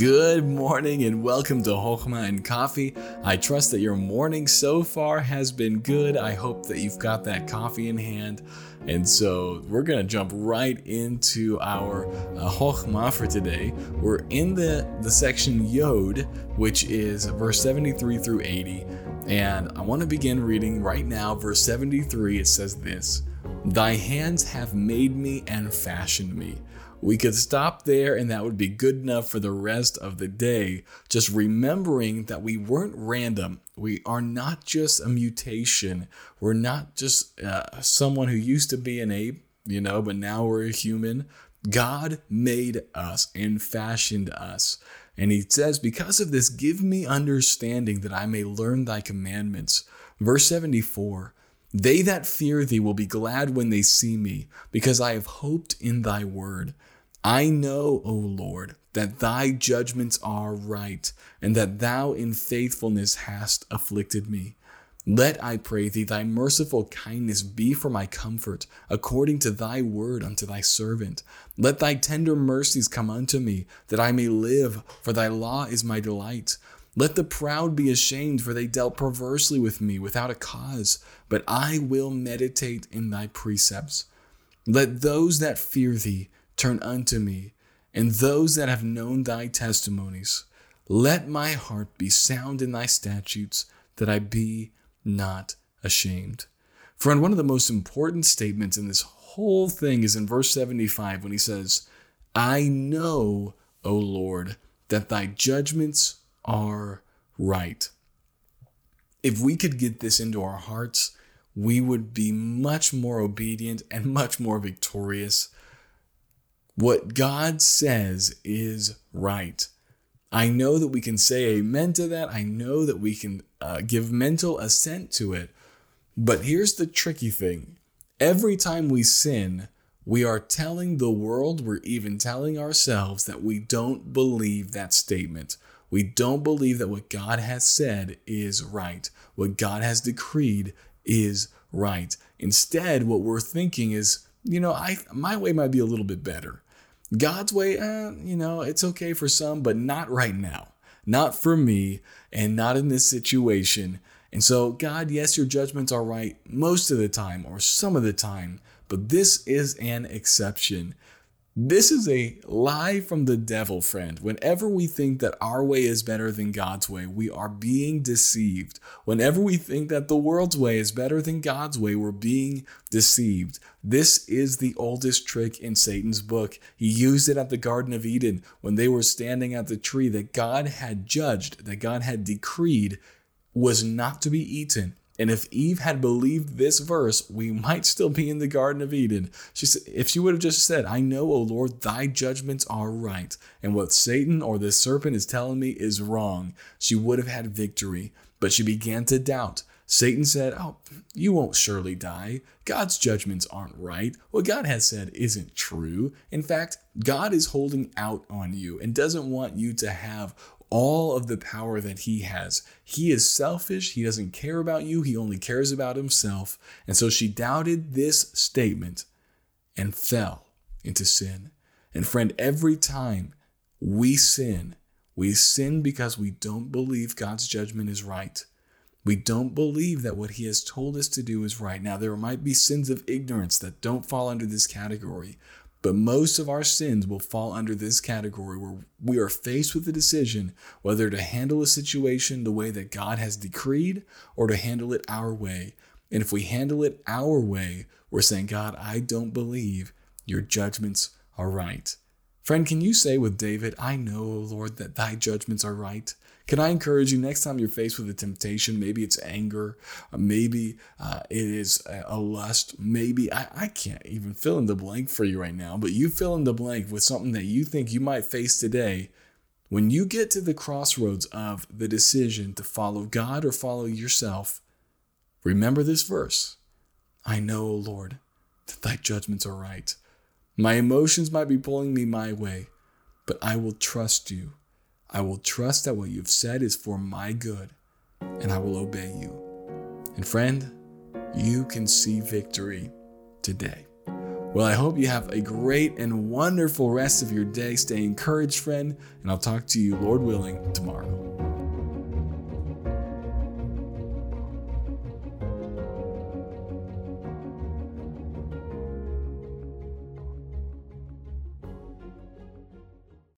Good morning and welcome to Hochma and Coffee. I trust that your morning so far has been good. I hope that you've got that coffee in hand. And so we're going to jump right into our uh, Hochma for today. We're in the, the section Yod, which is verse 73 through 80. And I want to begin reading right now. Verse 73, it says this Thy hands have made me and fashioned me. We could stop there and that would be good enough for the rest of the day. Just remembering that we weren't random. We are not just a mutation. We're not just uh, someone who used to be an ape, you know, but now we're a human. God made us and fashioned us. And he says, Because of this, give me understanding that I may learn thy commandments. Verse 74 They that fear thee will be glad when they see me, because I have hoped in thy word. I know, O Lord, that thy judgments are right, and that thou in faithfulness hast afflicted me. Let, I pray thee, thy merciful kindness be for my comfort, according to thy word unto thy servant. Let thy tender mercies come unto me, that I may live, for thy law is my delight. Let the proud be ashamed, for they dealt perversely with me without a cause, but I will meditate in thy precepts. Let those that fear thee turn unto me, and those that have known thy testimonies. Let my heart be sound in thy statutes, that I be not ashamed. Friend, one of the most important statements in this whole thing is in verse 75 when he says, I know, O Lord, that thy judgments are right. If we could get this into our hearts, we would be much more obedient and much more victorious what God says is right. I know that we can say amen to that. I know that we can uh, give mental assent to it. But here's the tricky thing every time we sin, we are telling the world, we're even telling ourselves that we don't believe that statement. We don't believe that what God has said is right. What God has decreed is right. Instead, what we're thinking is, you know, I my way might be a little bit better. God's way, eh, you know, it's okay for some, but not right now. Not for me and not in this situation. And so, God, yes, your judgments are right most of the time or some of the time, but this is an exception. This is a lie from the devil, friend. Whenever we think that our way is better than God's way, we are being deceived. Whenever we think that the world's way is better than God's way, we're being deceived. This is the oldest trick in Satan's book. He used it at the Garden of Eden when they were standing at the tree that God had judged, that God had decreed was not to be eaten. And if Eve had believed this verse, we might still be in the Garden of Eden. She said, if she would have just said, I know, O Lord, thy judgments are right, and what Satan or this serpent is telling me is wrong, she would have had victory. But she began to doubt. Satan said, Oh, you won't surely die. God's judgments aren't right. What God has said isn't true. In fact, God is holding out on you and doesn't want you to have all of the power that he has. He is selfish. He doesn't care about you. He only cares about himself. And so she doubted this statement and fell into sin. And friend, every time we sin, we sin because we don't believe God's judgment is right. We don't believe that what He has told us to do is right. Now, there might be sins of ignorance that don't fall under this category, but most of our sins will fall under this category where we are faced with the decision whether to handle a situation the way that God has decreed or to handle it our way. And if we handle it our way, we're saying, God, I don't believe your judgments are right. Friend, can you say with David, I know, O Lord, that thy judgments are right? Can I encourage you next time you're faced with a temptation? Maybe it's anger, uh, maybe uh, it is a lust, maybe I, I can't even fill in the blank for you right now, but you fill in the blank with something that you think you might face today. When you get to the crossroads of the decision to follow God or follow yourself, remember this verse I know, O Lord, that thy judgments are right. My emotions might be pulling me my way, but I will trust you. I will trust that what you've said is for my good, and I will obey you. And friend, you can see victory today. Well, I hope you have a great and wonderful rest of your day. Stay encouraged, friend, and I'll talk to you, Lord willing, tomorrow.